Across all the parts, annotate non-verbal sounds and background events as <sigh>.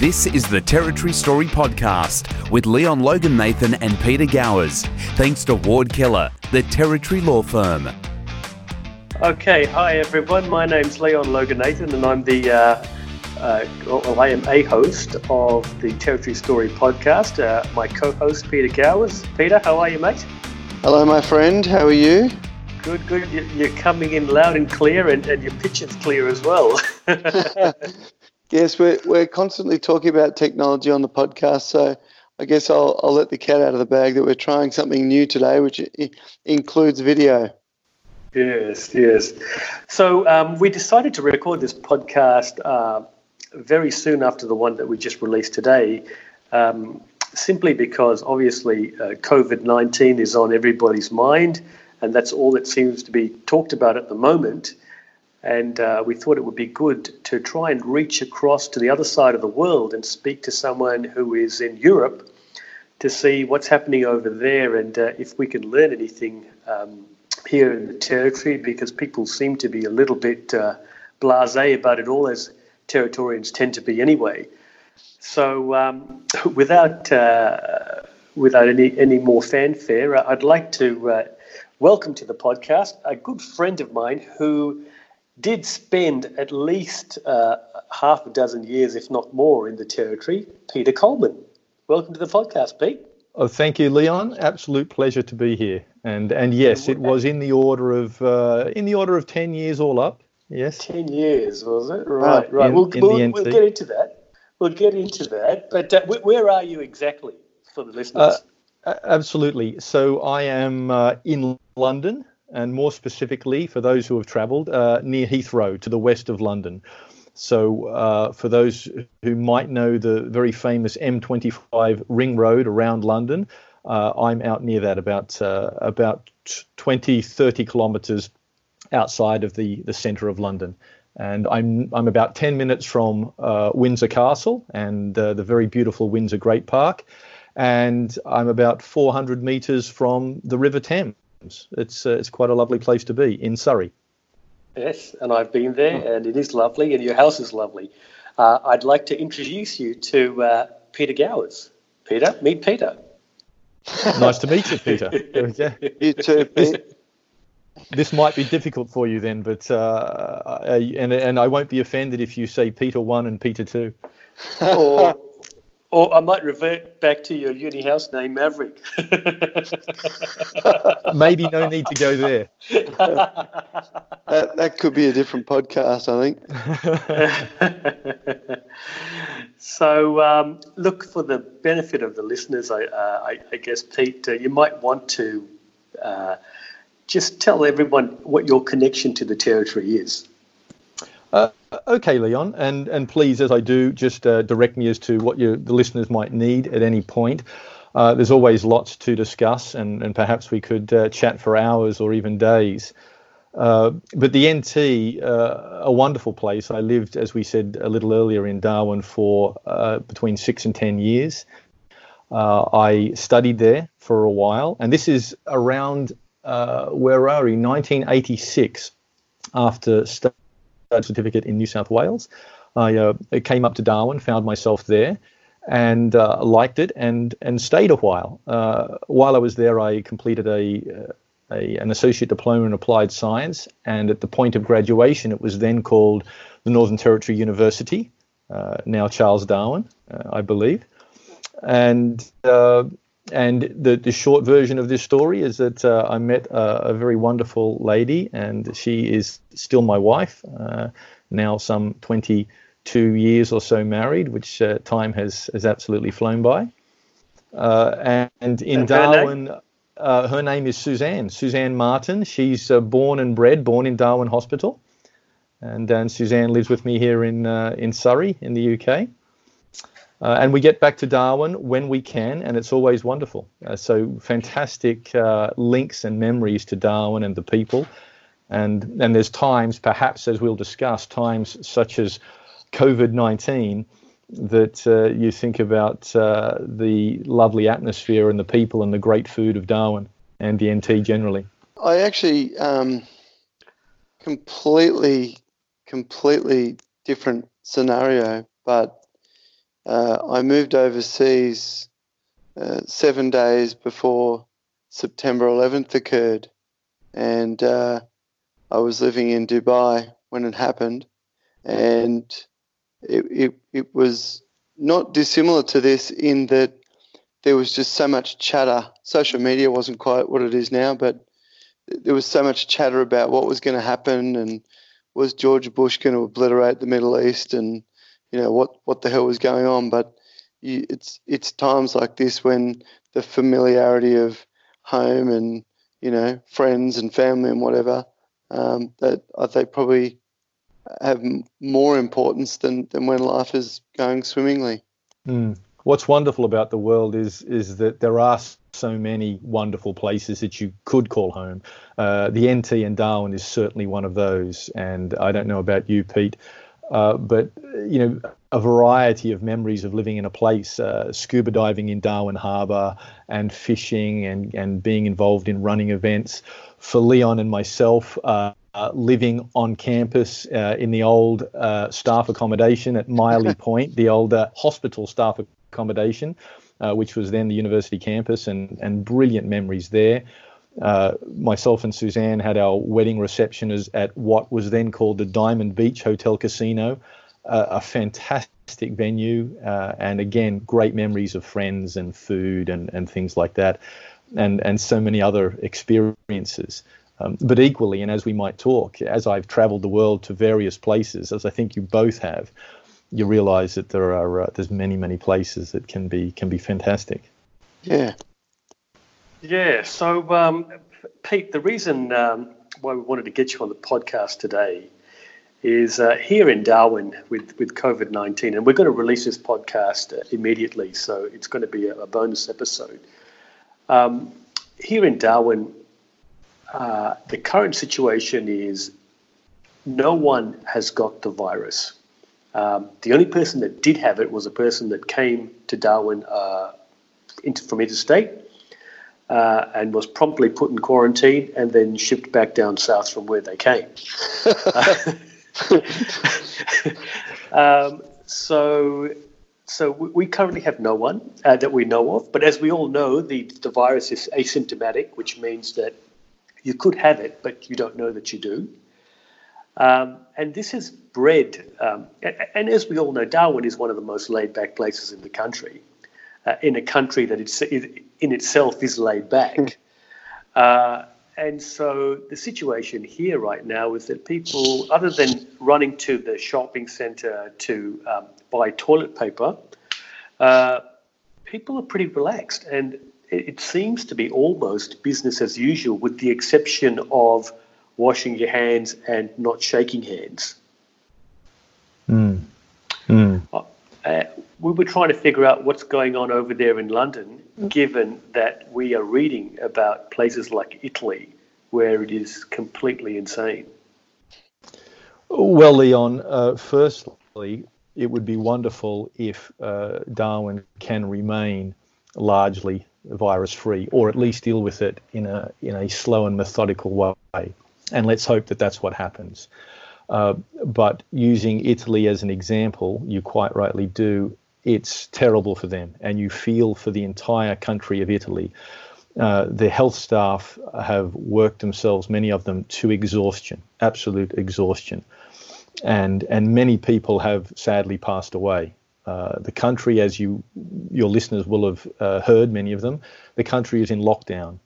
This is the Territory Story Podcast with Leon Logan Nathan and Peter Gowers. Thanks to Ward Keller, the Territory Law Firm. Okay, hi everyone. My name's Leon Logan Nathan, and I'm the uh, uh, well, I am a host of the Territory Story podcast. Uh, my co-host Peter Gowers. Peter, how are you, mate? Hello, my friend. How are you? Good, good. You're coming in loud and clear, and, and your pitch is clear as well. <laughs> <laughs> Yes, we're, we're constantly talking about technology on the podcast, so I guess I'll, I'll let the cat out of the bag that we're trying something new today, which includes video. Yes, yes. So um, we decided to record this podcast uh, very soon after the one that we just released today, um, simply because obviously uh, COVID 19 is on everybody's mind, and that's all that seems to be talked about at the moment and uh, we thought it would be good to try and reach across to the other side of the world and speak to someone who is in Europe to see what's happening over there and uh, if we can learn anything um, here in the territory because people seem to be a little bit uh, blasé about it all, as Territorians tend to be anyway. So, um, <laughs> without uh, without any any more fanfare, I'd like to uh, welcome to the podcast a good friend of mine who did spend at least uh, half a dozen years, if not more, in the territory. Peter Coleman, welcome to the podcast, Pete. Oh, thank you, Leon. Absolute pleasure to be here. And and yes, it was in the order of uh, in the order of ten years all up. Yes, ten years was it? Right, right. In, we'll, we'll, we'll, get into that. We'll get into that. But uh, where are you exactly for the listeners? Uh, absolutely. So I am uh, in London and more specifically for those who have travelled uh, near Heathrow to the west of London. So, uh, for those who might know the very famous M25 ring road around London, uh, I'm out near that, about uh, about 20, 30 kilometres outside of the, the centre of London. And I'm I'm about 10 minutes from uh, Windsor Castle and uh, the very beautiful Windsor Great Park, and I'm about 400 metres from the River Thames. It's uh, it's quite a lovely place to be in Surrey. Yes, and I've been there, oh. and it is lovely, and your house is lovely. Uh, I'd like to introduce you to uh, Peter Gowers. Peter, meet Peter. <laughs> nice to meet you, Peter. <laughs> you too, Pete. This might be difficult for you then, but uh, and and I won't be offended if you say Peter one and Peter two. or or I might revert back to your uni house name, Maverick. <laughs> Maybe no need to go there. <laughs> that, that could be a different podcast, I think. <laughs> so, um, look, for the benefit of the listeners, I, uh, I, I guess, Pete, uh, you might want to uh, just tell everyone what your connection to the territory is. Uh, okay, Leon, and and please, as I do, just uh, direct me as to what your the listeners might need at any point. Uh, there's always lots to discuss, and, and perhaps we could uh, chat for hours or even days. Uh, but the NT, uh, a wonderful place. I lived, as we said a little earlier, in Darwin for between six and ten years. I studied there for a while, and this is around where are we? 1986, after studying certificate in New South Wales. I uh, came up to Darwin, found myself there, and uh, liked it, and and stayed a while. Uh, while I was there, I completed a, uh, a, an associate diploma in applied science, and at the point of graduation, it was then called the Northern Territory University, uh, now Charles Darwin, uh, I believe, and and the, the short version of this story is that uh, I met a, a, very wonderful lady, and she is still my wife, uh, now some 22 years or so married, which uh, time has, has absolutely flown by. Uh, and, and, in and Darwin, her name? Uh, her name is Suzanne, Suzanne Martin. She's uh, born and bred, born in Darwin Hospital. And, and Suzanne lives with me here in, in Surrey, in the UK. Uh, and we get back to Darwin when we can, and it's always wonderful. Uh, so fantastic uh, links and memories to Darwin and the people. And, and there's times, perhaps as we'll discuss, times such as COVID 19 that uh, you think about uh, the lovely atmosphere and the people and the great food of Darwin and the NT generally. I actually um, completely, completely different scenario, but uh, I moved overseas uh, seven days before September 11th occurred, and uh, I was living in Dubai when it happened, and it, it, it was not dissimilar to this in that there was just so much chatter. Social media wasn't quite what it is now, but there was so much chatter about what was going to happen and was George Bush going to obliterate the Middle East and you know what what the hell was going on. But you, it's it's times like this when the familiarity of home and you know friends and family and whatever um, that think probably have more importance than than when life is going swimmingly. Mm. What's wonderful about the world is is that there are so many wonderful places that you could call home. Uh, the NT in Darwin is certainly one of those, and I don't know about you, Pete, uh, but you know a variety of memories of living in a place, uh, scuba diving in Darwin Harbour, and fishing, and and being involved in running events. For Leon and myself, uh, uh, living on campus uh, in the old uh, staff accommodation at Myilly <laughs> Point, the old hospital staff accommodation, uh, which was then the university campus, and, and brilliant memories there. Uh, myself and Suzanne had our wedding reception at what was then called the Diamond Beach Hotel Casino, a fantastic venue, and again, great memories of friends and food and, and things like that, and, and so many other experiences. Um, but equally, and as we might talk, as I've traveled the world to various places, as I think you both have, you realize that there are uh, there's many many places that can be can be fantastic. Yeah. Yeah. So, um, Pete, the reason um, why we wanted to get you on the podcast today is uh, here in Darwin with with COVID nineteen, and we're going to release this podcast uh, immediately, so it's going to be a, a bonus episode. Um, here in Darwin, uh, the current situation is no one has got the virus. Um, the only person that did have it was a person that came to Darwin uh, into, from interstate uh, and was promptly put in quarantine and then shipped back down south from where they came. <laughs> um, so, so we currently have no one uh, that we know of. But as we all know, the, the virus is asymptomatic, which means that you could have it, but you don't know that you do. Um, and this has bred, um, and as we all know, Darwin is one of the most laid back places in the country, uh, in a country that it's, in itself is laid back. Hmm. uh, and so the situation here right now is that people, other than running to the shopping centre to um, buy toilet paper, uh, people are pretty relaxed. And it, it seems to be almost business as usual, with the exception of washing your hands and not shaking hands. Mm. Mm. We were trying to figure out what's going on over there in London, given that we are reading about places like Italy, where it is completely insane. Well, Leon, uh, firstly, it would be wonderful if uh, Darwin can remain largely virus free, or at least deal with it in a in a slow and methodical way and let's hope that that's what happens. Uh, but using Italy as an example, you quite rightly do. It's terrible for them, and you feel for the entire country of Italy. Uh, the health staff have worked themselves, many of them, to exhaustion, absolute exhaustion, and and many people have sadly passed away. Uh, the country, as you your listeners will have uh, heard, many of them, the country is in lockdown.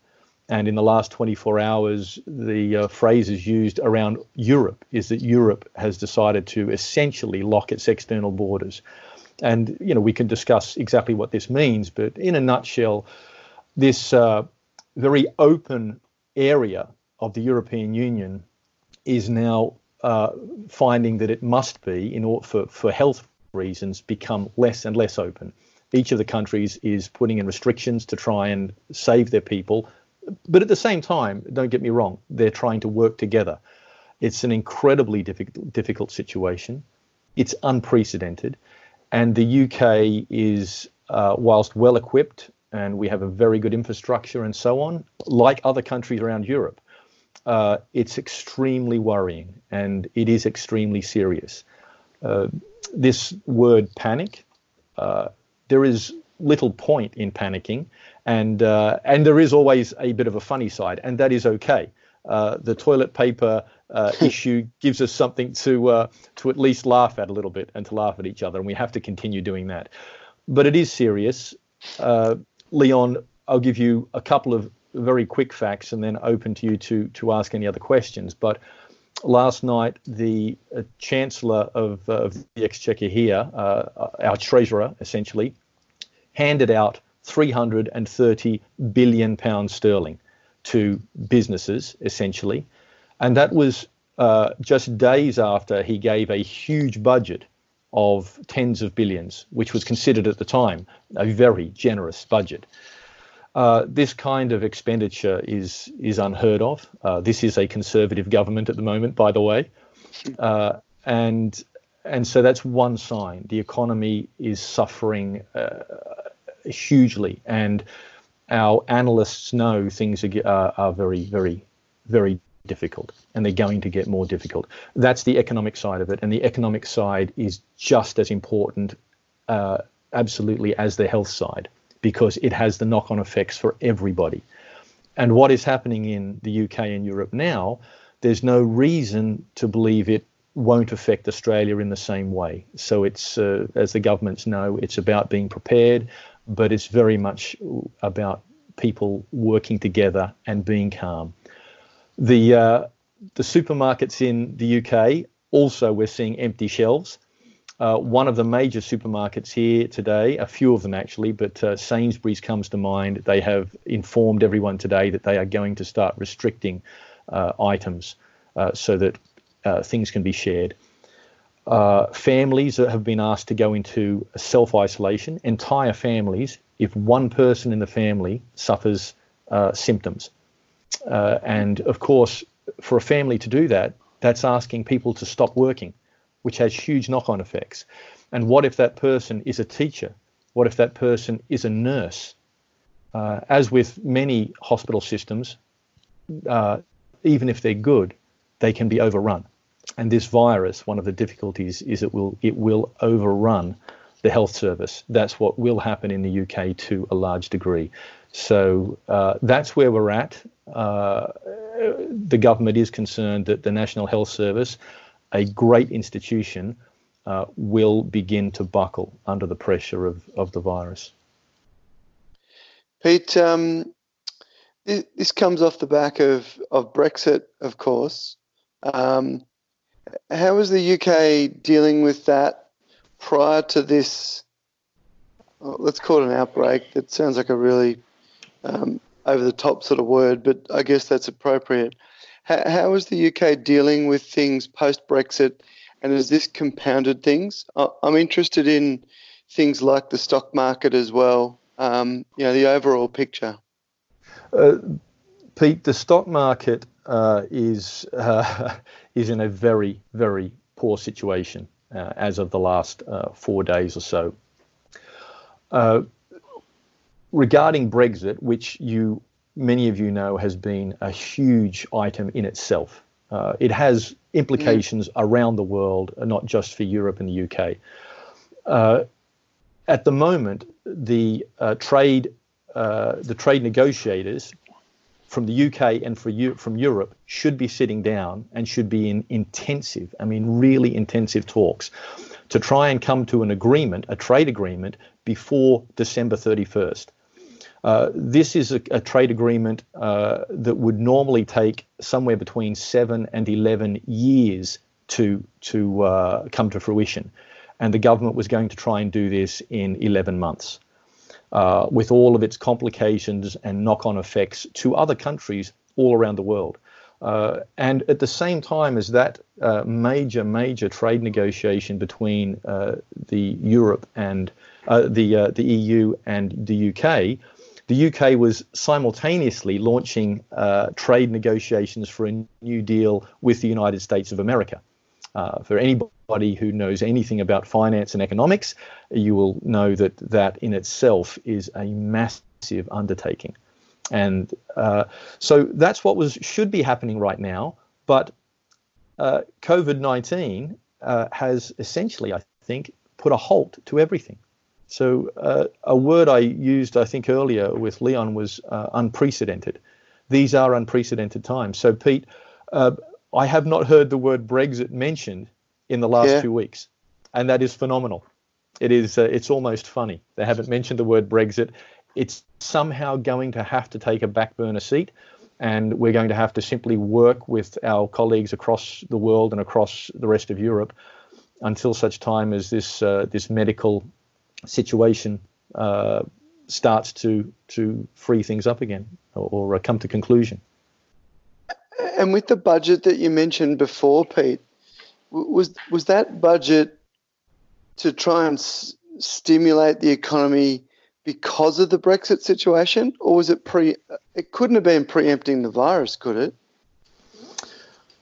And in the last 24 hours, the uh, is used around Europe is that Europe has decided to essentially lock its external borders. And, you know, we can discuss exactly what this means, but in a nutshell, this uh, very open area of the European Union is now uh, finding that it must be, in order for, for health reasons, become less and less open. Each of the countries is putting in restrictions to try and save their people but at the same time, don't get me wrong, they're trying to work together. It's an incredibly difficult, difficult situation. It's unprecedented. And the UK is, uh, whilst well equipped and we have a very good infrastructure and so on, like other countries around Europe, uh, it's extremely worrying and it is extremely serious. Uh, this word panic uh, there is little point in panicking, and uh, and there is always a bit of a funny side, and that is okay. Uh, the toilet paper uh, <laughs> issue gives us something to uh, to at least laugh at a little bit and to laugh at each other, and we have to continue doing that. But it is serious. Uh, Leon, I'll give you a couple of very quick facts and then open to you to to ask any other questions. But last night, the uh, Chancellor of, uh, of, the Exchequer here, uh, our Treasurer essentially, handed out 330 billion pounds sterling to businesses essentially, and that was uh, just days after he gave a huge budget of tens of billions, which was considered at the time a very generous budget. Uh, this kind of expenditure is is unheard of. Uh, this is a conservative government at the moment, by the way, uh, and and so that's one sign. The economy is suffering uh, hugely, and our analysts know things are, are very very very difficult, and they're going to get more difficult. That's the economic side of it, and the economic side is just as important, uh, absolutely, as the health side because it has the knock on effects for everybody. And what is happening in the UK and Europe now, there's no reason to believe it won't affect Australia in the same way. So it's, uh, as the governments know, it's about being prepared, but it's very much about people working together and being calm. The uh, the supermarkets in the UK also we're seeing empty shelves. Uh, one of the major supermarkets here today, a few of them actually, but uh, Sainsbury's comes to mind. They have informed everyone today that they are going to start restricting uh, items uh, so that uh, things can be shared. Uh, families that have been asked to go into self isolation, entire families, if one person in the family suffers symptoms. and of course, for a family to do that, that's asking people to stop working which has huge knock on effects. And what if that person is a teacher? What if that person is a nurse? Uh, as with many hospital systems, uh, even if they're good, they can be overrun. And this virus, one of the difficulties is it will it will overrun the health service. That's what will happen in the UK to a large degree. So uh, that's where we're at. Uh, the government is concerned that the National Health Service a great institution uh, will begin to buckle under the pressure of, of the virus. Pete, um, this, comes off the back of, of Brexit, of course. Um, how was the UK dealing with that prior to this? Let's call it an outbreak. That sounds like a really um, over the top sort of word, but I guess that's appropriate. How, is the UK dealing with things post Brexit, and has this compounded things? I'm interested in things like the stock market as well. Um, you know, the overall picture. Uh, Pete, the stock market uh, is uh, <laughs> is in a very very poor situation uh, as of the last uh, four days or so. Uh, regarding Brexit, which you many of you know, has been a huge item in itself. Uh, it has implications mm. around the world, not just for Europe and the UK. Uh, at the moment, the uh, trade uh, the trade negotiators from the UK and from Europe should be sitting down and should be in intensive, I mean, really intensive talks to try and come to an agreement, a trade agreement, before December 31st. Uh, this is a, a trade agreement uh, that would normally take somewhere between seven and 11 years to, to uh, come to fruition. And the government was going to try and do this in 11 months. Uh, with all of its complications and knock on effects to other countries all around the world. Uh, and at the same time as that uh, major, major trade negotiation between uh, the Europe and uh, the the EU and the UK, the UK was simultaneously launching uh, trade negotiations for a new deal with the United States of America. Uh, for anybody who knows anything about finance and economics, you will know that that in itself is a massive undertaking. And uh, so that's what was should be happening right now. But uh, COVID 19 uh, has essentially, I think, put a halt to everything. So uh, a word I used, I think, earlier with Leon was uh, unprecedented. These are unprecedented times. So, Pete, I have not heard the word Brexit mentioned in the last yeah. two weeks, and that is phenomenal. It is. Uh, it's almost funny. They haven't mentioned the word Brexit. It's somehow going to have to take a back burner seat, and we're going to have to simply work with our colleagues across the world and across the rest of Europe until such time as this uh, this medical situation uh, starts to to free things up again or, or, come to conclusion. And with the budget that you mentioned before, Pete, was was that budget to try and s- stimulate the economy because of the Brexit situation, or was it pre? It couldn't have been preempting the virus, could it?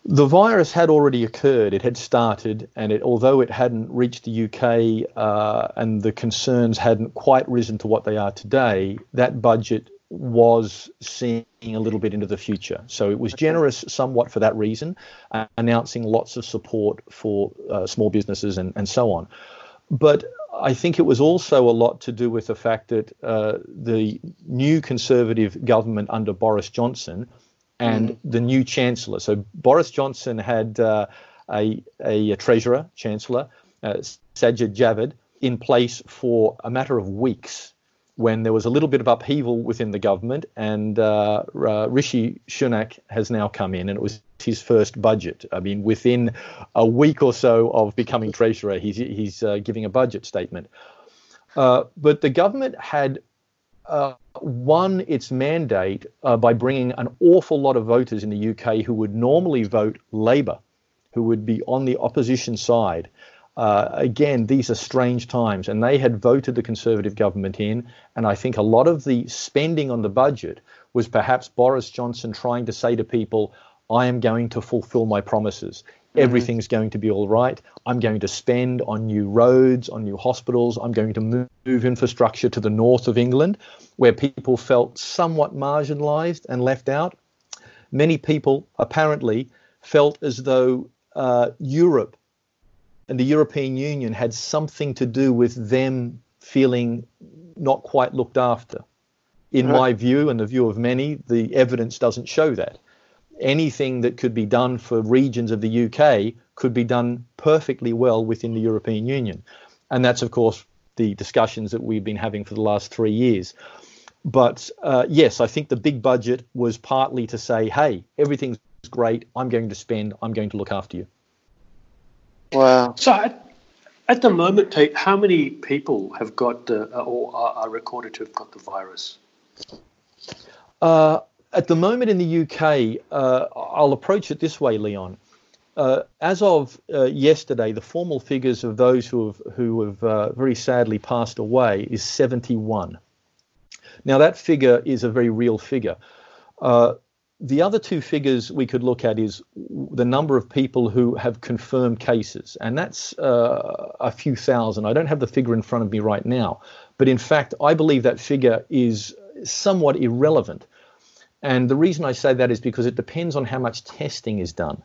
The virus had already occurred. It had started, and it, although it hadn't reached the UK uh, and the concerns hadn't quite risen to what they are today, that budget was seeing a little bit into the future. So it was generous somewhat for that reason, uh, announcing lots of support for uh, small businesses and, and so on. But I think it was also a lot to do with the fact that uh, the new Conservative government under Boris Johnson and mm. the new chancellor. So Boris Johnson had uh, a, a, a, treasurer, chancellor, uh, Sajid Javid, in place for a matter of weeks when there was a little bit of upheaval within the government, and uh, uh, Rishi Sunak has now come in, and it was his first budget. I mean, within a week or so of becoming treasurer, he's he's uh, giving a budget statement. Uh, but the government had uh, won its mandate uh, by bringing an awful lot of voters in the UK who would normally vote Labour, who would be on the opposition side. Uh, again, these are strange times, and they had voted the Conservative government in. And I think a lot of the spending on the budget was perhaps Boris Johnson trying to say to people, I am going to fulfill my promises. Mm-hmm. Everything's going to be all right. I'm going to spend on new roads, on new hospitals. I'm going to move, move infrastructure to the north of England, where people felt somewhat marginalised and left out. Many people apparently felt as though uh, Europe and the European Union had something to do with them feeling not quite looked after. In right. my view, and the view of many, the evidence doesn't show that anything that could be done for regions of the UK could be done perfectly well within the European Union. And that's, of course, the discussions that we've been having for the last three years. But uh, yes, I think the big budget was partly to say, hey, everything's great. I'm going to spend. I'm going to look after you. Wow. So at, at the moment, Tate, how many people have got uh, or are, are, recorded to have got the virus? Uh, at the moment in the UK, uh, I'll approach it this way, Leon. Uh, as of uh, yesterday, the formal figures of those who have who have uh, very sadly passed away is 71. Now that figure is a very real figure. The other two figures we could look at is the number of people who have confirmed cases, and that's uh, a few thousand. I don't have the figure in front of me right now, but in fact, I believe that figure is somewhat irrelevant and the reason I say that is because it depends on how much testing is done.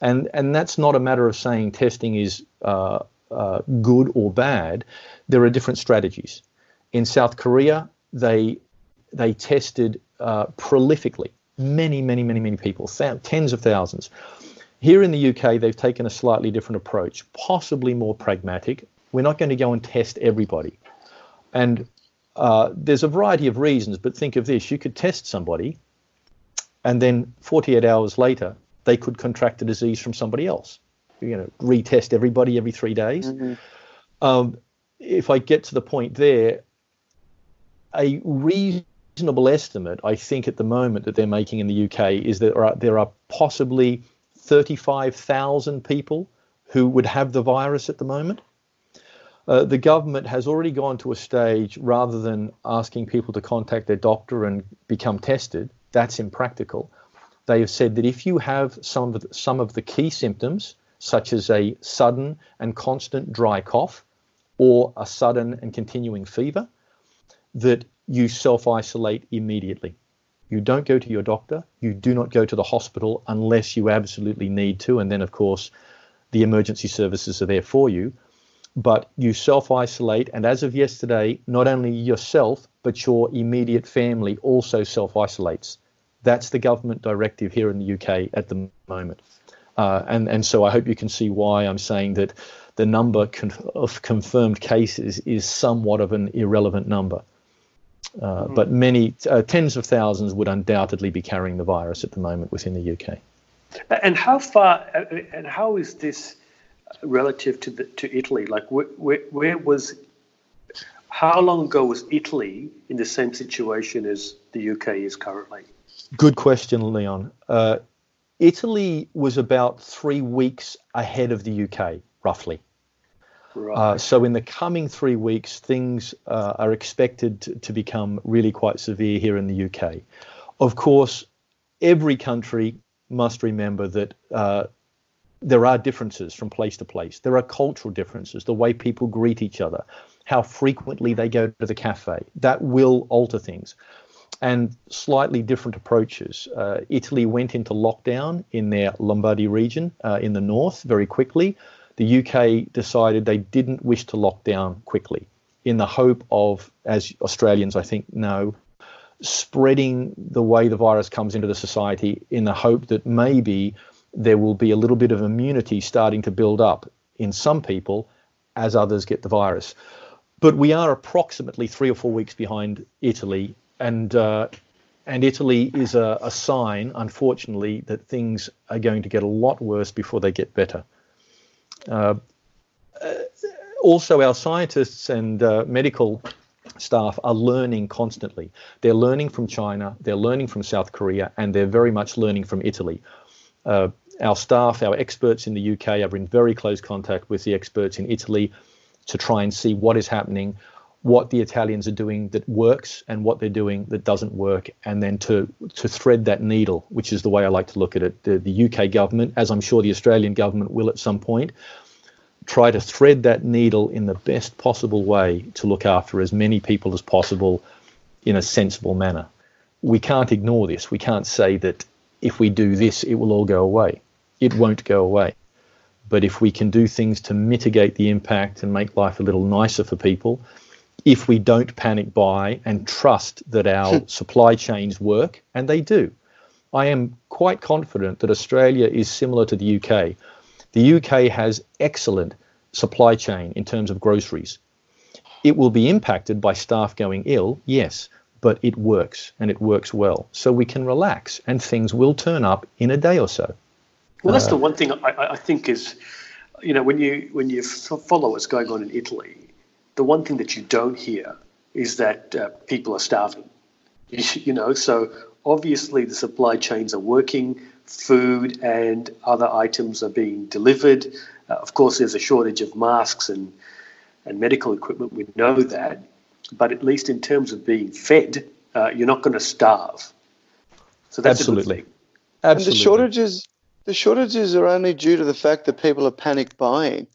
And, and that's not a matter of saying testing is uh, uh, good or bad. There are different strategies. In South Korea, they, they tested uh, prolifically many, many, many, many people, tens of thousands. Here in the UK, they've taken a slightly different approach, possibly more pragmatic. We're not going to go and test everybody. And uh, there's a variety of reasons, but think of this you could test somebody and then 48 hours later they could contract the disease from somebody else you know retest everybody every three days mm-hmm. um, if i get to the point there a reasonable estimate i think at the moment that they're making in the uk is that there are, there are possibly 35,000 people who would have the virus at the moment uh, the government has already gone to a stage rather than asking people to contact their doctor and become tested that's impractical. They have said that if you have some of the, some of the key symptoms, such as a sudden and constant dry cough or a sudden and continuing fever, that you self isolate immediately. You don't go to your doctor. You do not go to the hospital unless you absolutely need to. And then, of course, the emergency services are there for you. but you self isolate. And as of yesterday, not only yourself, but your immediate family also self isolates. That's the government directive here in the UK at the moment. Uh, and, and so I hope you can see why I'm saying that the number of confirmed cases is somewhat of an irrelevant number. Uh, mm. But many, uh, tens of thousands would undoubtedly be carrying the virus at the moment within the UK. And how far, and how is this relative to the, to Italy? Like, where, where, where was, how long ago was Italy in the same situation as the UK is currently? Good question, Leon. Uh, Italy was about three weeks ahead of the UK, roughly. Uh, so in the coming three weeks, things uh, are expected to, to, become really quite severe here in the UK. Of course, every country must remember that uh, there are differences from place to place. There are cultural differences, the way people greet each other, how frequently they go to the cafe. That will alter things. And slightly different approaches. Uh, Italy went into lockdown in their Lombardy region uh, in the north very quickly the UK decided they didn't wish to lock down quickly in the hope of, as Australians I think know, spreading the way the virus comes into the society in the hope that maybe there will be a little bit of immunity starting to build up in some people as others get the virus. But we are approximately three or four weeks behind Italy, and uh, and Italy is a, a sign, unfortunately, that things are going to get a lot worse before they get better. Uh, also, our scientists and uh, medical staff are learning constantly. They're learning from China, they're learning from South Korea, and they're very much learning from Italy. Uh, our staff, our experts in the UK are in very close contact with the experts in Italy to try and see what is happening, what the Italians are doing that works and what they're doing that doesn't work, and then to to thread that needle, which is the way I like to look at it. The, the UK government, as I'm sure the Australian government will at some point, try to thread that needle in the best possible way to look after as many people as possible in a sensible manner. We can't ignore this. We can't say that if we do this, it will all go away. It won't go away. But if we can do things to mitigate the impact and make life a little nicer for people, if we don't panic buy and trust that our supply chains work, and they do. I am quite confident that Australia is similar to the UK. The UK has excellent supply chain in terms of groceries. It will be impacted by staff going ill, yes, but it works and it works well. So we can relax and things will turn up in a day or so. Well, that's uh, the one thing I, I think is, you know, when you when you follow what's going on in Italy, the one thing that you don't hear is that uh, people are starving. <laughs> You know, so obviously the supply chains are working, food and other items are being delivered. Uh, of course, there's a shortage of masks and, and medical equipment. We know that. But at least in terms of being fed, uh, you're not going to starve. So that's absolutely. absolutely. And the shortages, the shortages are only due to the fact that people are panic buying.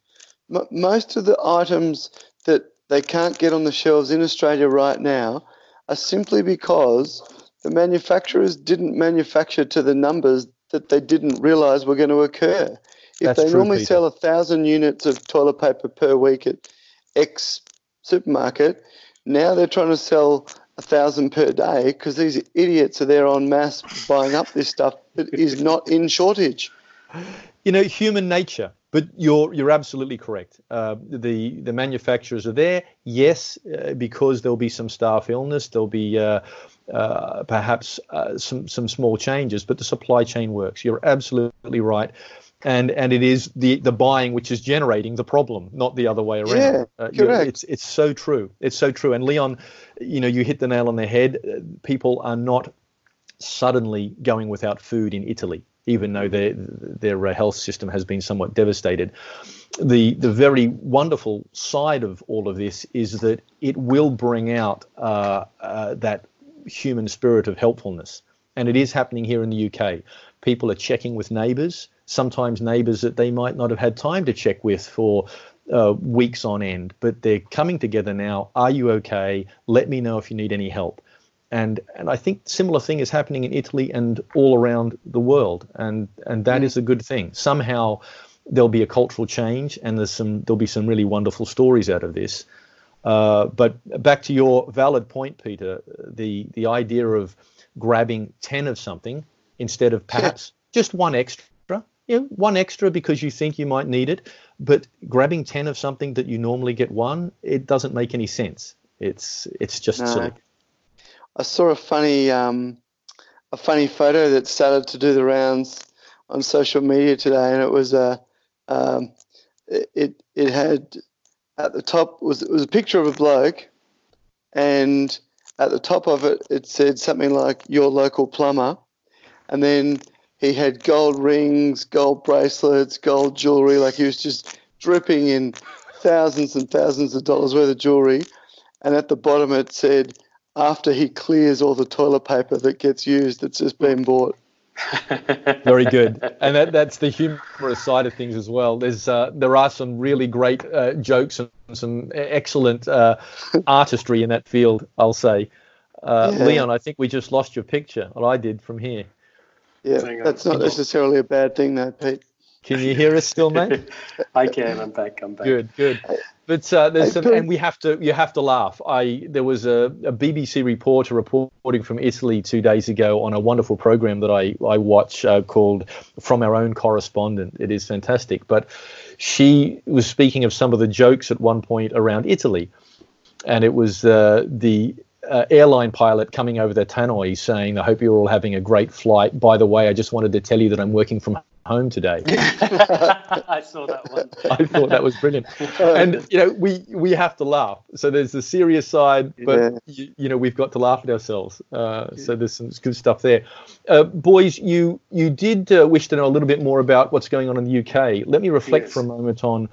M- most of the items that they can't get on the shelves in Australia right now are simply because the manufacturers didn't manufacture to the numbers that they didn't realize were going to occur. If That's they true, normally Peter. sell a thousand units of toilet paper per week at X supermarket, now they're trying to sell a thousand per day because these idiots are there en masse buying up this stuff that is not in shortage. You know, human nature. But you're you're absolutely correct. Uh, the the manufacturers are there, yes, uh, because there'll be some staff illness, there'll be uh, uh perhaps uh, some some small changes, but the supply chain works. You're absolutely right, and and it is the the buying which is generating the problem, not the other way around. Yeah, uh, correct. It's it's so true. It's so true. And Leon, you know, you hit the nail on the head. People are not suddenly going without food in Italy even though their their uh, health system has been somewhat devastated. The the very wonderful side of all of this is that it will bring out uh, uh, that human spirit of helpfulness, and it is happening here in the UK. People are checking with neighbours, sometimes neighbours that they might not have had time to check with for uh, weeks on end, but they're coming together now. Are you okay? Let me know if you need any help and and I think similar thing is happening in Italy and all around the world, and and that mm. is a good thing. Somehow, there'll be a cultural change, and there's some there'll be some really wonderful stories out of this. Uh, but back to your valid point, Peter, the the idea of grabbing ten of something instead of perhaps just one extra, you know, one extra because you think you might need it, but grabbing ten of something that you normally get one, it doesn't make any sense. It's it's just no. silly. I saw a funny um, a funny photo that started to do the rounds on social media today, and it was a um, it it had at the top was it was a picture of a bloke, and at the top of it it said something like your local plumber, and then he had gold rings, gold bracelets, gold jewelry, like he was just dripping in thousands and thousands of dollars worth of jewelry, and at the bottom it said after he clears all the toilet paper that gets used that's just been bought. <laughs> Very good, and that, that's the humorous side of things as well. There's uh, there are some really great uh, jokes and some excellent uh, <laughs> artistry in that field. I'll say, uh, yeah. Leon. I think we just lost your picture, or I did from here. Yeah, that's not necessarily a bad thing, though, Pete. Can you hear us still, mate? <laughs> I can. I'm back. I'm back. Good, good. But uh, there's some, and we have to you have to laugh. I there was a, a, BBC reporter reporting from Italy two days ago on a wonderful program that I I watch uh, called From Our Own Correspondent. It is fantastic. But she was speaking of some of the jokes at one point around Italy, and it was uh, the uh, airline pilot coming over the tannoy saying, I hope you're all having a great flight. By the way, I just wanted to tell you that I'm working from home today. <laughs> I saw that one. <laughs> I thought that was brilliant. And you know, we we have to laugh. So there's the serious side, but yeah. you, you, know, we've got to laugh at ourselves. Uh, so there's some good stuff there. Uh, boys, you you did uh, wish to know a little bit more about what's going on in the UK. Let me reflect yes. for a moment on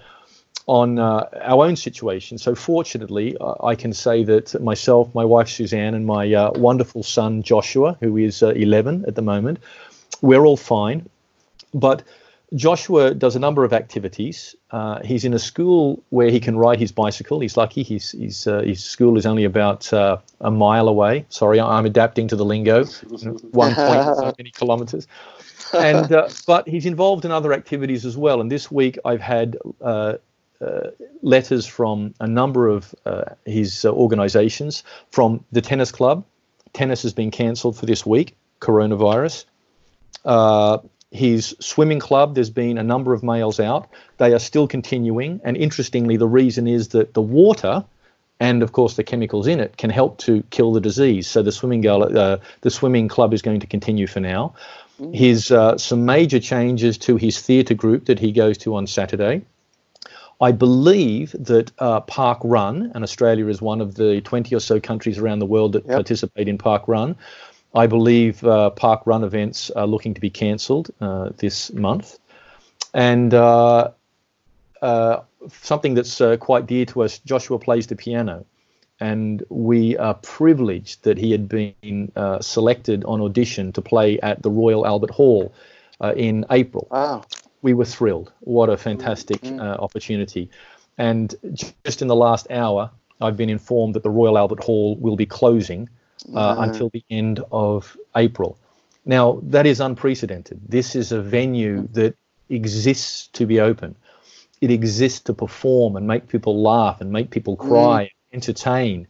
on uh, our own situation. So, fortunately, I can say that myself, my wife Suzanne, and my uh, wonderful son Joshua, who is uh, 11 at the moment, we're all fine. But Joshua does a number of activities. Uh, he's in a school where he can ride his bicycle. He's lucky. He's, he's, uh, his school is only about uh, a mile away. Sorry, I'm adapting to the lingo. <laughs> One point so many kilometers. And uh, but he's involved in other activities as well. And this week I've had uh, uh, letters from a number of his organisations, from the tennis club. Tennis has been cancelled for this week. Coronavirus his swimming club, there's been a number of mails out. They are still continuing. And interestingly, the reason is that the water and of course the chemicals in it can help to kill the disease. So the swimming girl, uh, the swimming club is going to continue for now. Mm. His uh, some major changes to his theatre group that he goes to on Saturday. I believe that uh, Park Run, and Australia is one of the 20 or so countries around the world that yep. participate in Park Run, I believe uh, park run events are looking to be cancelled uh, this month. And uh, uh something that's uh, quite dear to us Joshua plays the piano. And we are privileged that he had been uh, selected on audition to play at the Royal Albert Hall in April. Wow. We were thrilled. What a fantastic mm-hmm. opportunity. And just in the last hour, I've been informed that the Royal Albert Hall will be closing uh, until the end of April. Now, that is unprecedented. This is a venue that exists to be open. It exists to perform and make people laugh and make people cry, mm. entertain,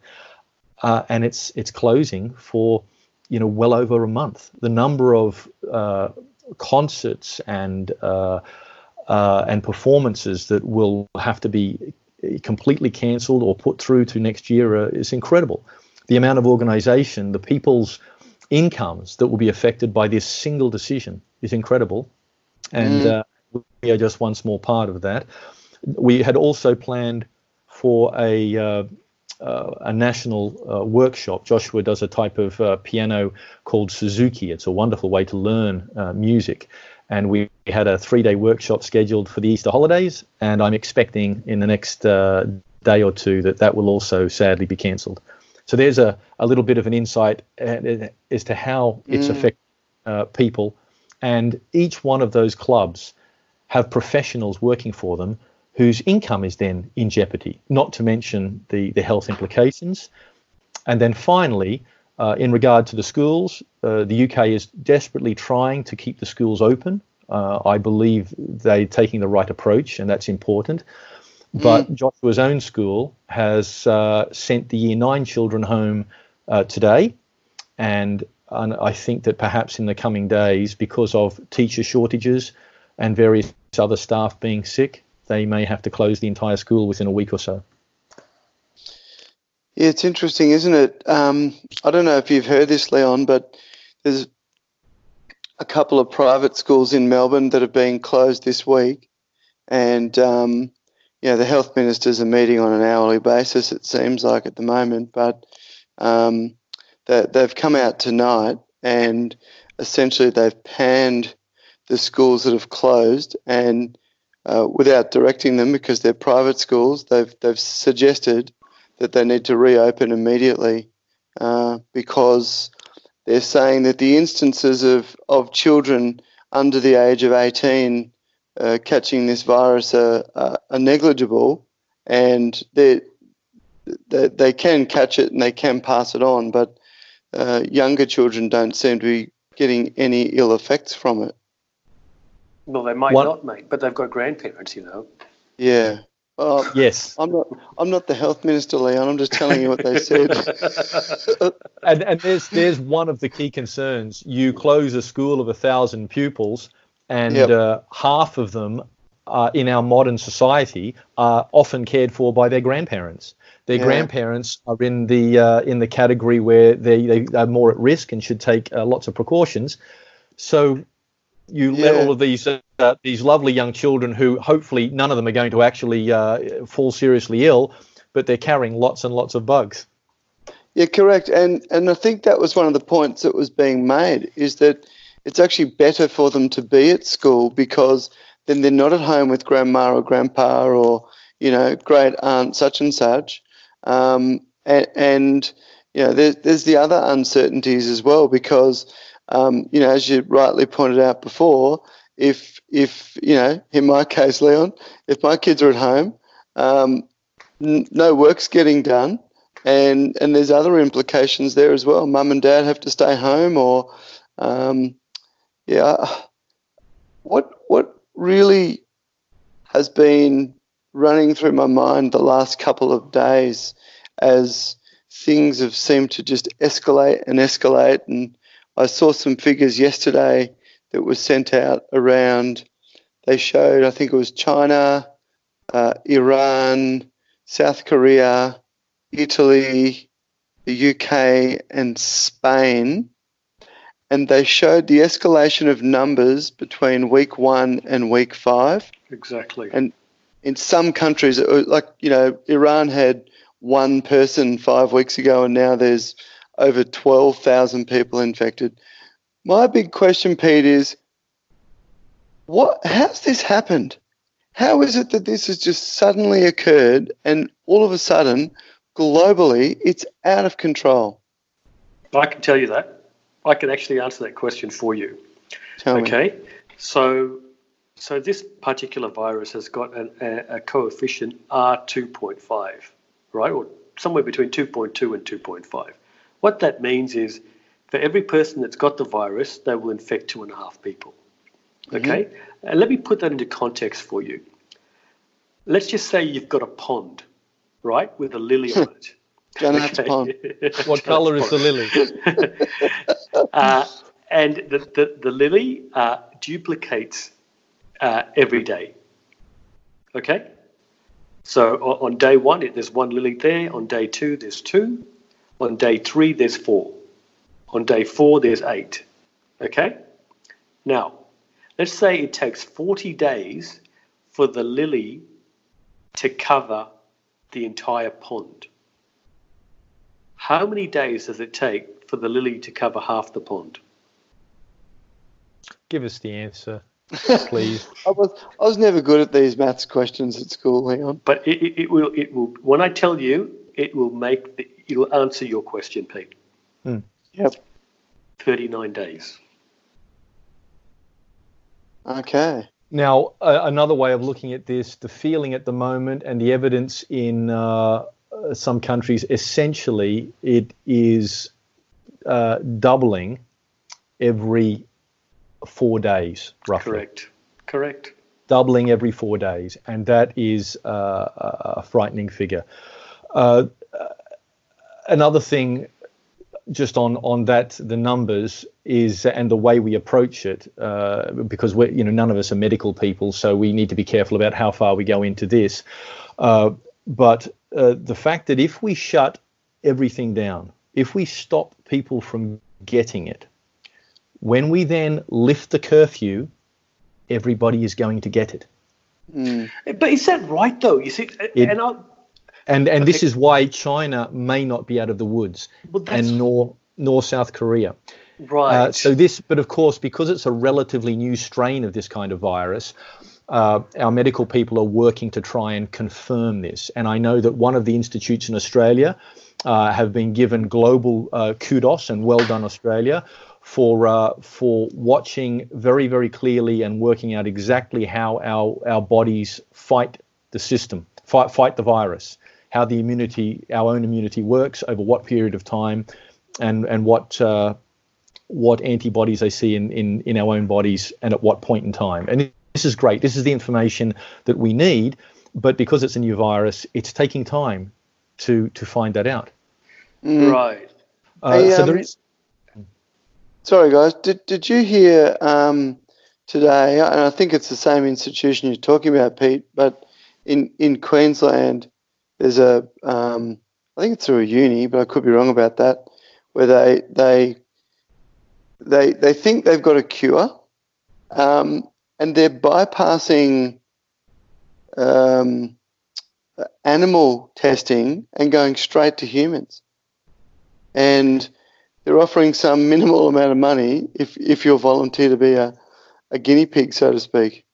uh, and it's it's closing for you know well over a month. The number of uh, concerts and uh, uh, and performances that will have to be completely cancelled or put through to next year uh, is incredible the amount of organization, the people's incomes that will be affected by this single decision is incredible. And mm. uh, we are just one small part of that. We had also planned for a uh, uh, a national uh, workshop. Joshua does a type of uh, piano called Suzuki. It's a wonderful way to learn uh, music. And we had a three day workshop scheduled for the Easter holidays. And I'm expecting in the next day or two that that will also sadly be cancelled. So there's a, a little bit of an insight uh, as to how it's mm. affecting uh, people. And each one of those clubs have professionals working for them whose income is then in jeopardy, not to mention the, the health implications. And then finally, uh, in regard to the schools, uh, the UK is desperately trying to keep the schools open Uh, I believe they're taking the right approach, and that's important. But mm. Joshua's own school has uh, sent the year nine children home uh, today, and, and I think that perhaps in the coming days, because of teacher shortages and various other staff being sick, they may have to close the entire school within a week or so. Yeah, it's interesting, isn't it? Um, I don't know if you've heard this, Leon, but there's a couple of private schools in Melbourne that have been closed this week, and um, know the health ministers are meeting on an hourly basis. It seems like at the moment, but um, they, they've come out tonight and essentially they've panned the schools that have closed and uh, without directing them because they're private schools, they've they've suggested that they need to reopen immediately uh, because they're saying that the instances of, of children under the age of 18 uh, catching this virus are, are, are negligible and they, they, they can catch it and they can pass it on, but uh, younger children don't seem to be getting any ill effects from it. Well, they might what? not, mate, but they've got grandparents, you know. Yeah. Well, yes. I'm not. I'm not the health minister, Leon. I'm just telling you what they said. <laughs> and and there's there's one of the key concerns. You close a school of a thousand pupils, and yep. uh, half of them uh, in our modern society are often cared for by their grandparents. Their yeah. grandparents are in the uh, in the category where they, they are more at risk and should take uh, lots of precautions. So you yeah. let all of these uh, these lovely young children who hopefully none of them are going to actually uh, fall seriously ill, but they're carrying lots and lots of bugs. Yeah, correct. And and I think that was one of the points that was being made is that it's actually better for them to be at school because then they're not at home with grandma or grandpa or you know great aunt such and such. Um, and, and you know, there's, there's the other uncertainties as well because um, you know, as you rightly pointed out before, if if you know, in my case, Leon, if my kids are at home, um, n- no work's getting done, and and there's other implications there as well. Mum and dad have to stay home, or um, yeah, what what really has been running through my mind the last couple of days as things have seemed to just escalate and escalate and I saw some figures yesterday that were sent out around. They showed, I think it was China, uh, Iran, South Korea, Italy, the UK, and Spain. And they showed the escalation of numbers between week one and week five. Exactly. And in some countries, like, you know, Iran had one person five weeks ago, and now there's over 12,000 people infected. My big question, Pete, is what? How's this happened? How is it that this has just suddenly occurred and all of a sudden, globally, it's out of control? I can tell you that. I can actually answer that question for you. Tell okay, me. so so this particular virus has got an, a, a coefficient R2.5, right, or somewhere between 2.2 and 2.5. What that means is for every person that's got the virus, they will infect two and a half people. Mm-hmm. Okay? Mm-hmm. And let me put that into context for you. Let's just say you've got a pond, right, with a lily on <laughs> it. <laughs> okay. pond. what colour is the lily? <laughs> uh, and the, the, the lily uh, duplicates uh, every day. Okay? So on day one, there's one lily there. On day two, there's two. On day three, there's four. On day four, there's eight. Okay? Now, let's say it takes 40 days for the lily to cover the entire pond. How many days does it take for the lily to cover half the pond? Give us the answer, <laughs> please. I was I was never good at these maths questions at school, Leon. But it, it, it will it will when I tell you, it will make the, it'll answer your question, Pete. Mm. Yep. 39 days. Okay. Now, uh, another way of looking at this, the feeling at the moment and the evidence in uh, some countries, essentially, it is uh, doubling every four days, roughly. Correct. Correct. Doubling every four days, and that is uh, a frightening figure. Uh, another thing, just on on that, the numbers is and the way we approach it, uh, because we you know none of us are medical people, so we need to be careful about how far we go into this. Uh, but uh, the fact that if we shut everything down, if we stop people from getting it, when we then lift the curfew, everybody is going to get it. Mm. But is that right though? You see, it, and and and this is why China may not be out of the woods, well, and nor nor South Korea. Right. Uh, so this, but of course, because it's a relatively new strain of this kind of virus, uh, our medical people are working to try and confirm this. And I know that one of the institutes in Australia uh, have been given global uh, kudos and well done, Australia, for uh, for watching very very clearly and working out exactly how our our bodies fight the system, fight fight the virus, how the immunity, our own immunity works over what period of time, and and what uh, what antibodies they see in, in, in our own bodies and at what point in time. And this is great. This is the information that we need, but because it's a new virus, it's taking time to to find that out. Mm. Right. Uh, hey, so um, there is. Sorry, guys. Did did you hear um, today? And I think it's the same institution you're talking about, Pete. But in in Queensland, there's a um, I think it's through a uni, but I could be wrong about that, where they they they they think they've got a cure, um, and they're bypassing um, animal testing and going straight to humans. And they're offering some <laughs> minimal amount of money if if you'll volunteer to be a, a guinea pig, so to speak.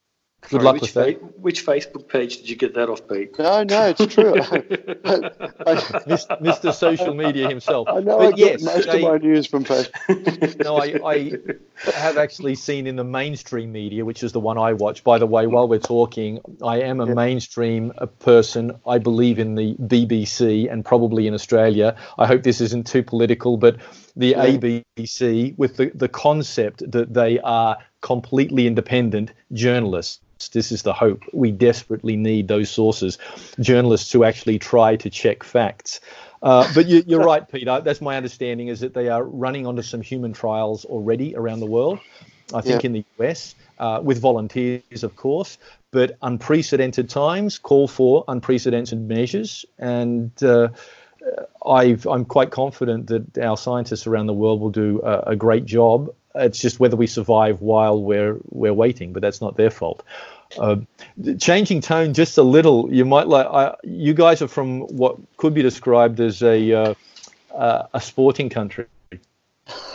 Good Sorry, luck with that. Fa- which Facebook page did you get that off, Pete? No, no, it's true. <laughs> Mr. Social Media himself. I know. But I yes, most of my news from Facebook. <laughs> no, I, I have actually seen in the mainstream media, which is the one I watch. By the way, while we're talking, I am a yeah. mainstream uh, person. I believe in the BBC and probably in Australia. I hope this isn't too political, but the yeah. ABC with the, the concept that they are completely independent journalists this is the hope. We desperately need those sources, journalists who actually try to check facts. Uh, but you, are <laughs> right, Peter. That's my understanding is that they are running onto some human trials already around the world. I think yeah. in the US uh, with volunteers, of course, but unprecedented times call for unprecedented measures. And uh, i am quite confident that our scientists around the world will do a, a, great job. It's just whether we survive while we're we're waiting, but that's not their fault. Uh, changing tone just a little, you might like. I, you guys are from what could be described as a uh, uh, a sporting country. <laughs>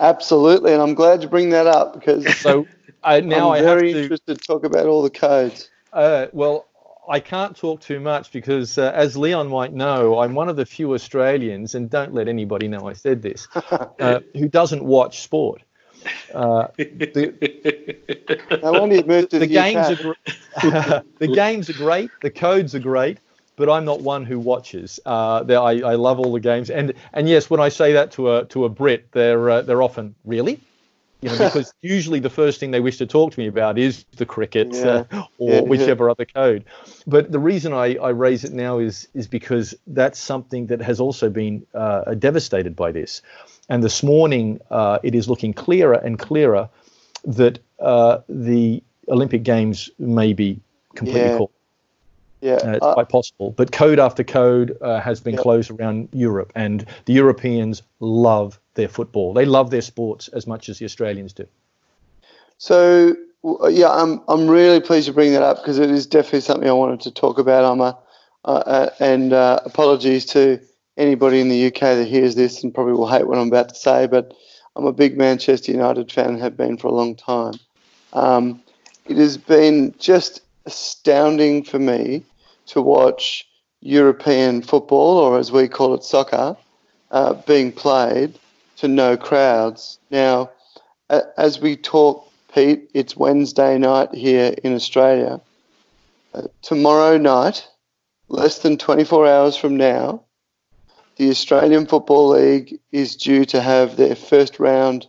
Absolutely, and I'm glad you bring that up because <laughs> so I, now I'm I very to, interested to talk about all the codes. Uh, well, I can't talk too much because, uh, as Leon might know, I'm one of the few Australians, and don't let anybody know I said this, <laughs> uh, who doesn't watch sport. Uh, the, no wonder you moved to the, the games are <laughs> <laughs> the games are great, the codes are great, but I'm not one who watches. Uh, I, I love all the games, and and yes, when I say that to a to a Brit, they're uh, they're often really you know, because <laughs> usually the first thing they wish to talk to me about is the cricket yeah. uh, <laughs> or yeah, whichever yeah. other code. But the reason I, I raise it now is is because that's something that has also been uh, devastated by this. And this morning, uh, it is looking clearer and clearer that uh, the Olympic Games may be completely called. Yeah, uh, it's uh, quite possible. But code after code uh, has been closed around Europe, and the Europeans love their football. They love their sports as much as the Australians do. So yeah, I'm I'm really pleased to bring that up because it is definitely something I wanted to talk about. I'm a uh, and uh, apologies to anybody in the UK that hears this and probably will hate what I'm about to say, but I'm a big Manchester United fan and have been for a long time. Um, it has been just astounding for me to watch European football, or as we call it, soccer, uh, being played to no crowds. Now, as we talk, Pete, it's Wednesday night here in Australia. Uh, tomorrow night, less than 24 hours from now, the Australian Football League is due to have their first round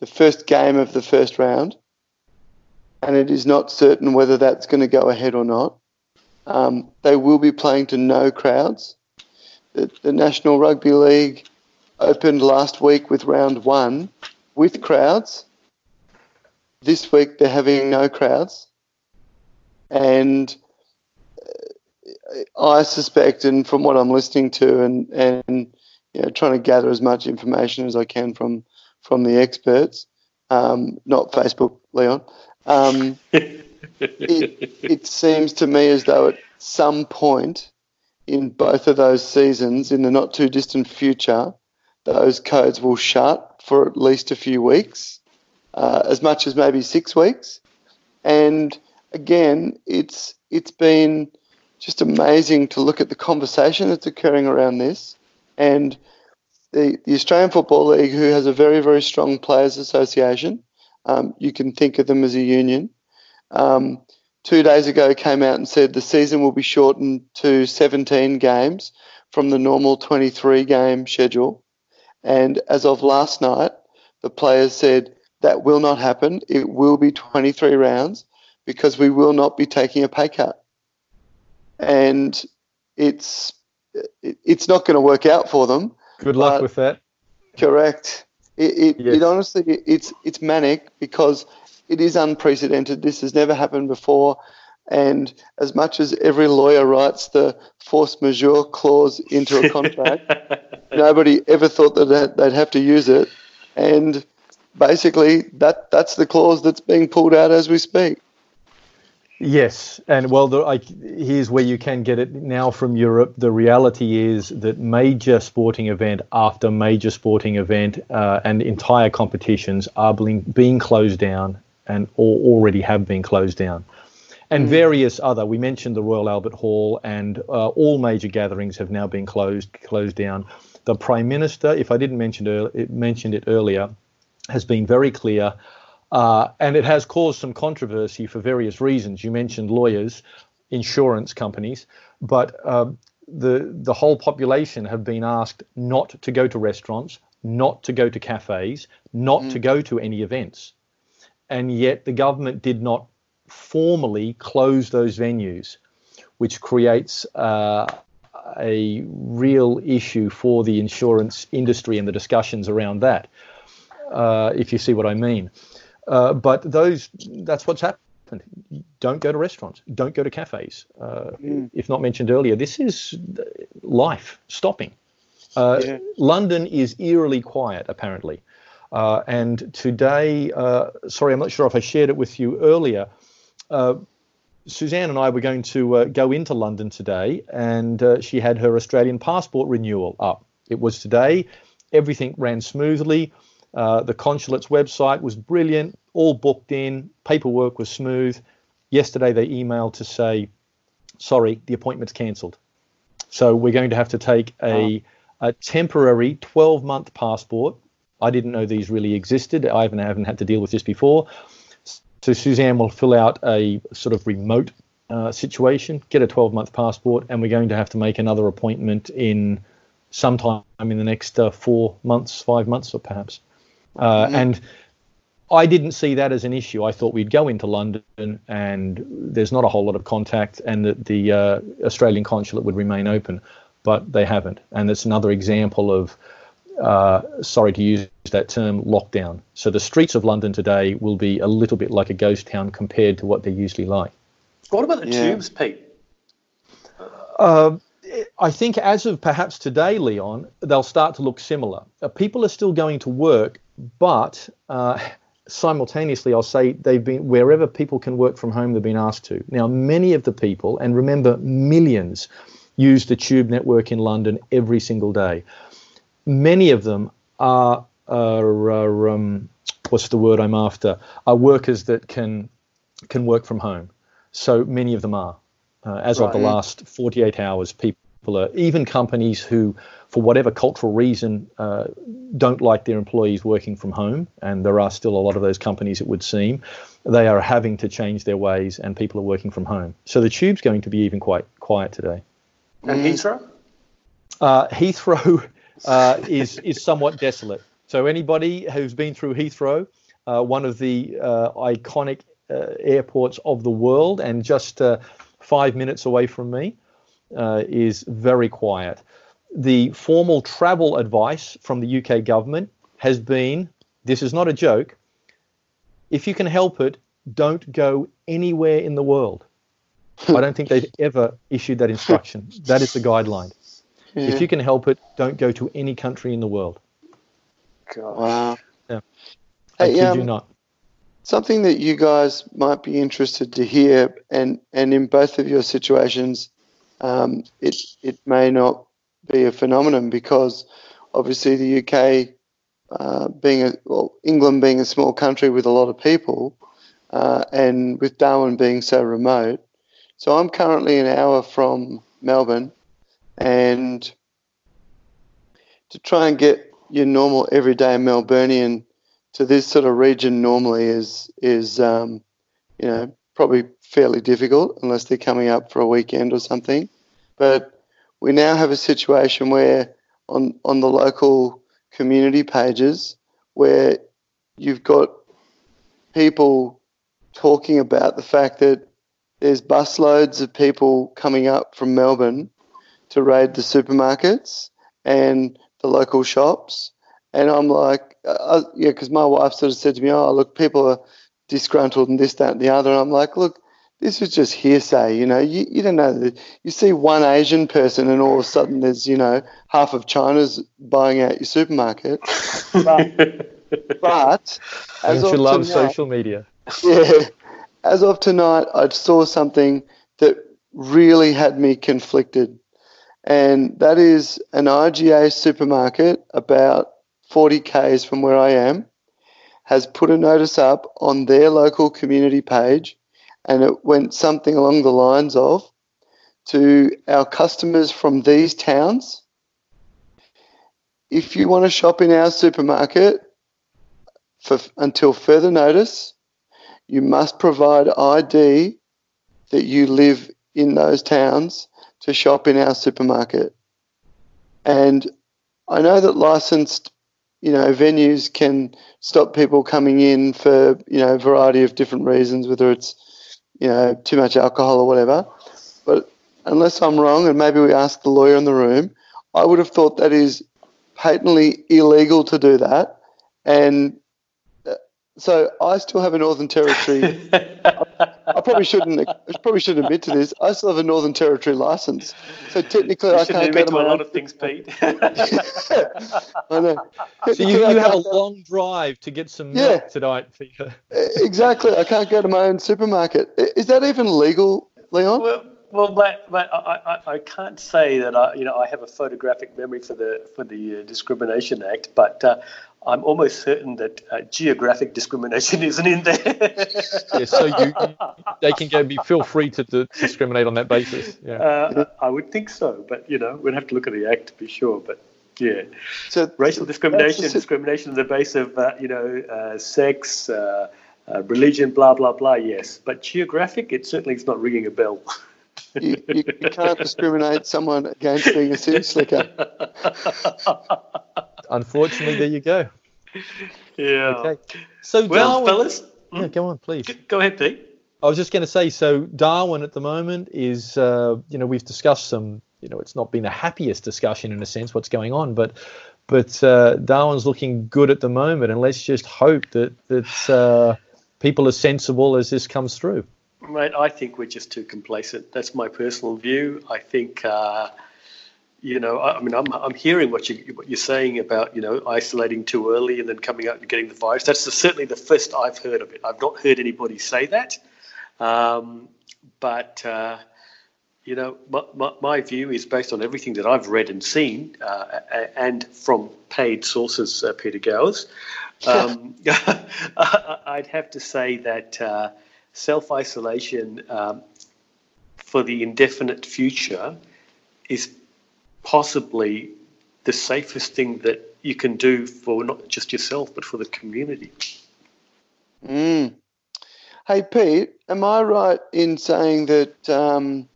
the first game of the first round, and it is not certain whether that's going to go ahead or not. Um, they will be playing to no crowds. The, the National Rugby League opened last week with round one with crowds. This week they're having no crowds. And uh, I suspect, and from what I'm listening to, and, and you know, trying to gather as much information as I can from from the experts, um, not Facebook, Leon. Um, <laughs> it, it seems to me as though at some point in both of those seasons, in the not too distant future, those codes will shut for at least a few weeks, uh, as much as maybe six weeks. And again, it's it's been just amazing to look at the conversation that's occurring around this, and the, the Australian Football League, who has a very very strong players' association, um, you can think of them as a union. Um, two days ago, came out and said the season will be shortened to 17 games from the normal 23 game schedule. And as of last night, the players said that will not happen. It will be 23 rounds because we will not be taking a pay cut. And it's it's not going to work out for them. Good luck with that. Correct. It, it, yes. it honestly it's it's manic because it is unprecedented. This has never happened before. And as much as every lawyer writes the force majeure clause into a contract, <laughs> nobody ever thought that they'd have to use it. And basically, that that's the clause that's being pulled out as we speak. Yes, and well, the, I, here's where you can get it now from Europe. The reality is that major sporting event after major sporting event uh, and entire competitions are being, being closed down and or already have been closed down. And mm. various other, we mentioned the Royal Albert Hall, and uh, all major gatherings have now been closed closed down. The Prime Minister, if I didn't mention it, mentioned it earlier, has been very clear, uh, and it has caused some controversy for various reasons. You mentioned lawyers, insurance companies, but uh, the the whole population have been asked not to go to restaurants, not to go to cafes, not mm. to go to any events and yet the government did not formally close those venues, which creates uh, a real issue for the insurance industry and the discussions around that, uh, if you see what I mean. Uh, but those, that's what's happened. Don't go to restaurants. Don't go to cafes. Mm. If not mentioned earlier, this is life stopping. Uh, yeah. London is eerily quiet, apparently. Uh, and today, uh, sorry, I'm not sure if I shared it with you earlier. Uh, Suzanne and I were going to uh, go into London today, and uh, she had her Australian passport renewal up. It was today. Everything ran smoothly. Uh, the consulate's website was brilliant, all booked in, paperwork was smooth. Yesterday, they emailed to say, sorry, the appointment's cancelled. So we're going to have to take a, a temporary 12 month passport I didn't know these really existed. I haven't, haven't had to deal with this before. So Suzanne will fill out a sort of remote uh, situation, get a 12 month passport, and we're going to have to make another appointment in sometime in the next uh, four months, five months, or perhaps. Uh, mm-hmm. And I didn't see that as an issue. I thought we'd go into London and there's not a whole lot of contact, and that the uh, Australian consulate would remain open, but they haven't. And it's another example of uh, sorry to use that term, lockdown. So the streets of London today will be a little bit like a ghost town compared to what they're usually like. What about the yeah. tubes, Pete? Uh, I think as of perhaps today, Leon, they'll start to look similar. Uh, people are still going to work, but uh, simultaneously, I'll say they've been wherever people can work from home, they've been asked to. Now, many of the people, and remember, millions use the tube network in London every single day many of them are, are, are um, what's the word I'm after? Are workers that can can work from home. So many of them are. Uh, as right. of the last 48 hours, people are even companies who, for whatever cultural reason, uh, don't like their employees working from home, and there are still a lot of those companies, it would seem, they are having to change their ways, and people are working from home. So the tube's going to be even quite quiet today. And Heathrow? Uh, Heathrow uh, is is somewhat desolate. So anybody who's been through Heathrow, uh, one of the uh, iconic uh, airports of the world, and just uh, five minutes away from me, uh, is very quiet. The formal travel advice from the UK government has been: this is not a joke. If you can help it, don't go anywhere in the world. I don't think they've ever issued that instruction. That is the guideline. Yeah. If you can help it, don't go to any country in the world. God. Wow. Yeah. I hey, um, you not. Something that you guys might be interested to hear, and, and in both of your situations, um, it, it may not be a phenomenon because obviously the UK, uh, being a, well, England being a small country with a lot of people, uh, and with Darwin being so remote. So I'm currently an hour from Melbourne, and to try and get your normal everyday Melburnian to this sort of region normally is is um, you know probably fairly difficult unless they're coming up for a weekend or something. But we now have a situation where on on the local community pages where you've got people talking about the fact that there's busloads of people coming up from Melbourne to raid the supermarkets and the local shops. And I'm like, uh, uh yeah, because my wife sort of said to me, oh, look, people are disgruntled and this, that, and the other. And I'm like, look, this is just hearsay, you know. You, you don't know that you see one Asian person and all of a sudden there's, you know, half of China's buying out your supermarket. but, <laughs> but as you love tonight, social media. Yeah. As of tonight, I saw something that really had me conflicted. And that is an IGA supermarket about 40 Ks from where I am has put a notice up on their local community page and it went something along the lines of to our customers from these towns if you want to shop in our supermarket for until further notice you must provide ID that you live in those towns to shop in our supermarket and I know that licensed you know venues can stop people coming in for you know a variety of different reasons whether it's you know, too much alcohol or whatever. But unless I'm wrong, and maybe we ask the lawyer in the room, I would have thought that is patently illegal to do that. And uh, so I still have a Northern Territory. <laughs> I, probably shouldn't. I probably shouldn't admit to this. I still have a Northern Territory license. So technically, you I can't admit to a lot of things, Pete. <laughs> I know. So you, you have a long drive to get some milk yeah, tonight, Peter. exactly. I can't go to my own supermarket. Is that even legal, Leon? Well, well, but, but I, I, I can't say that I, you know, I have a photographic memory for the for the uh, Discrimination Act, but uh, I'm almost certain that uh, geographic discrimination <laughs> isn't in there. yeah, so you, you, they can go. Be, feel free to, to, discriminate on that basis. Yeah, uh, I would think so, but you know, we'd have to look at the act to be sure. But yeah, so racial discrimination, discrimination on the basis of uh, you know uh, sex, uh, uh, religion, blah blah blah. Yes, but geographic, it certainly is not ringing a bell. You, you, you, can't discriminate someone against being a city slicker. <laughs> Unfortunately, there you go. Yeah. Okay. So, well, Darwin, fellas, yeah, go on, please. Go ahead, Pete. I was just going to say, so Darwin at the moment is, uh, you know, we've discussed some, you know, it's not been the happiest discussion in a sense what's going on, but but uh, Darwin's looking good at the moment, and let's just hope that that uh, people are sensible as this comes through. Mate, I think we're just too complacent. That's my personal view. I think, uh, you know, I, I, mean, I'm, I'm hearing what you what you're saying about you know isolating too early and then coming out and getting the virus. That's the, certainly the first I've heard of it. I've not heard anybody say that, um, but. Uh, you know, my, my, my, view is based on everything that I've read and seen, uh, and from paid sources, uh, Peter Gowers. Um, <laughs> I'd have to say that uh, self isolation um, for the indefinite future is possibly the safest thing that you can do for not just yourself but for the community. Mm. Hey Pete, am I right in saying that um,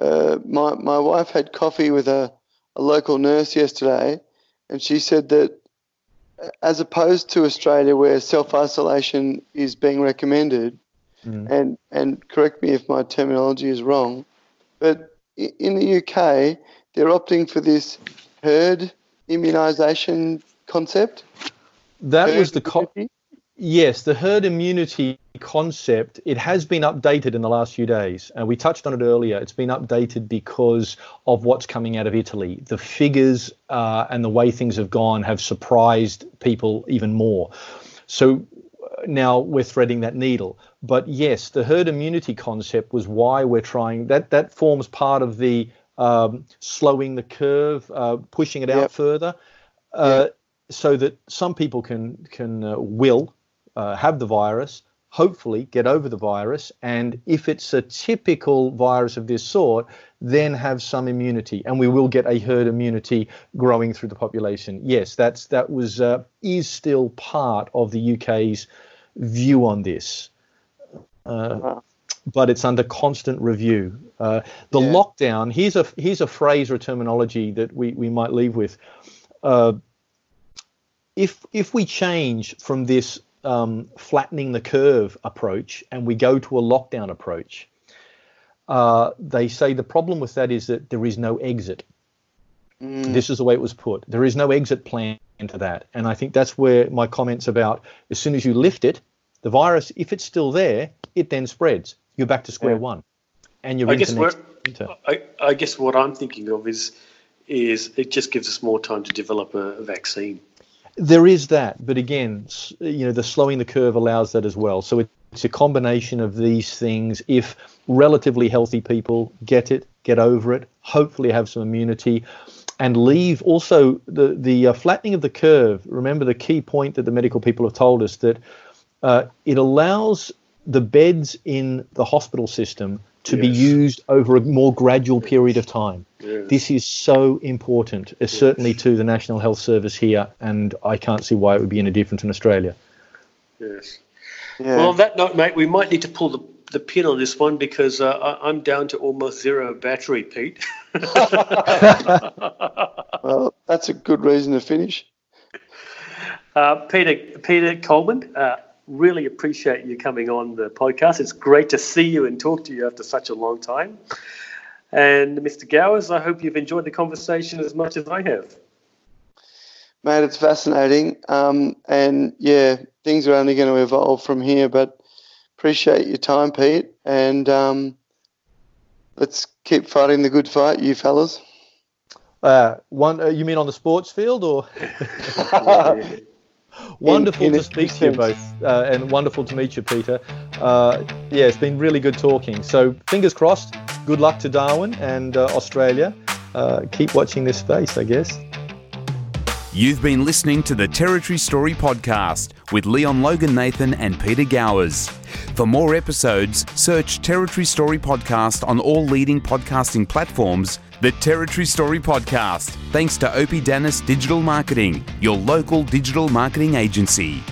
uh, my my wife had coffee with a, a local nurse yesterday, and she said that as opposed to Australia, where self isolation is being recommended, mm. and and correct me if my terminology is wrong, but in the UK, they're opting for this herd immunisation concept. That herd was the co- yes, the herd immunity concept. It has been updated in the last few days, and we touched on it earlier. It's been updated because of what's coming out of Italy. The figures uh, and the way things have gone have surprised people even more. So uh, now we're threading that needle. But yes, the herd immunity concept was why we're trying that. That forms part of the um, slowing the curve, uh, pushing it yep. out further, uh, yep. so that some people can can uh, will uh, have the virus, hopefully get over the virus, and if it's a typical virus of this sort, then have some immunity, and we will get a herd immunity growing through the population. Yes, that's that was uh, is still part of the UK's view on this. Uh, but it's under constant review. Uh, the yeah. lockdown. Here's a here's a phrase or terminology that we, we might leave with. Uh, if if we change from this um, flattening the curve approach and we go to a lockdown approach, uh, they say the problem with that is that there is no exit. Mm. This is the way it was put. There is no exit plan to that, and I think that's where my comments about as soon as you lift it, the virus, if it's still there, it then spreads. You're back to square yeah. one, and you're I guess I, I guess what I'm thinking of is is it just gives us more time to develop a vaccine. There is that, but again, you know, the slowing the curve allows that as well. So it's a combination of these things. If relatively healthy people get it, get over it, hopefully have some immunity, and leave also the the uh, flattening of the curve. Remember the key point that the medical people have told us that uh, it allows the beds in the hospital system to yes. be used over a more gradual period of time. Yes. This is so important, uh, yes. certainly to the National Health Service here, and I can't see why it would be any different in Australia. Yes. Yeah. Well, on that note, mate, we might need to pull the, the pin on this one because uh, I, I'm down to almost zero battery, Pete. <laughs> well, that's a good reason to finish. Uh, Peter Peter Coleman, uh, really appreciate you coming on the podcast. It's great to see you and talk to you after such a long time. And Mr. Gowers, I hope you've enjoyed the conversation as much as I have. Mate, it's fascinating. Um, and yeah, things are only going to evolve from here, but appreciate your time, Pete. And um, let's keep fighting the good fight, you fellas. Uh, one, uh, you mean on the sports field or? <laughs> <laughs> <laughs> wonderful in, in to speak to you both, uh, and wonderful to meet you, Peter. Uh, yeah, it's been really good talking. So fingers crossed. Good luck to Darwin and uh, Australia. Uh, keep watching this space, I guess. You've been listening to the Territory Story podcast with Leon Logan Nathan and Peter Gowers. For more episodes, search Territory Story podcast on all leading podcasting platforms the Territory Story Podcast, thanks to Opie Dennis Digital Marketing, your local digital marketing agency.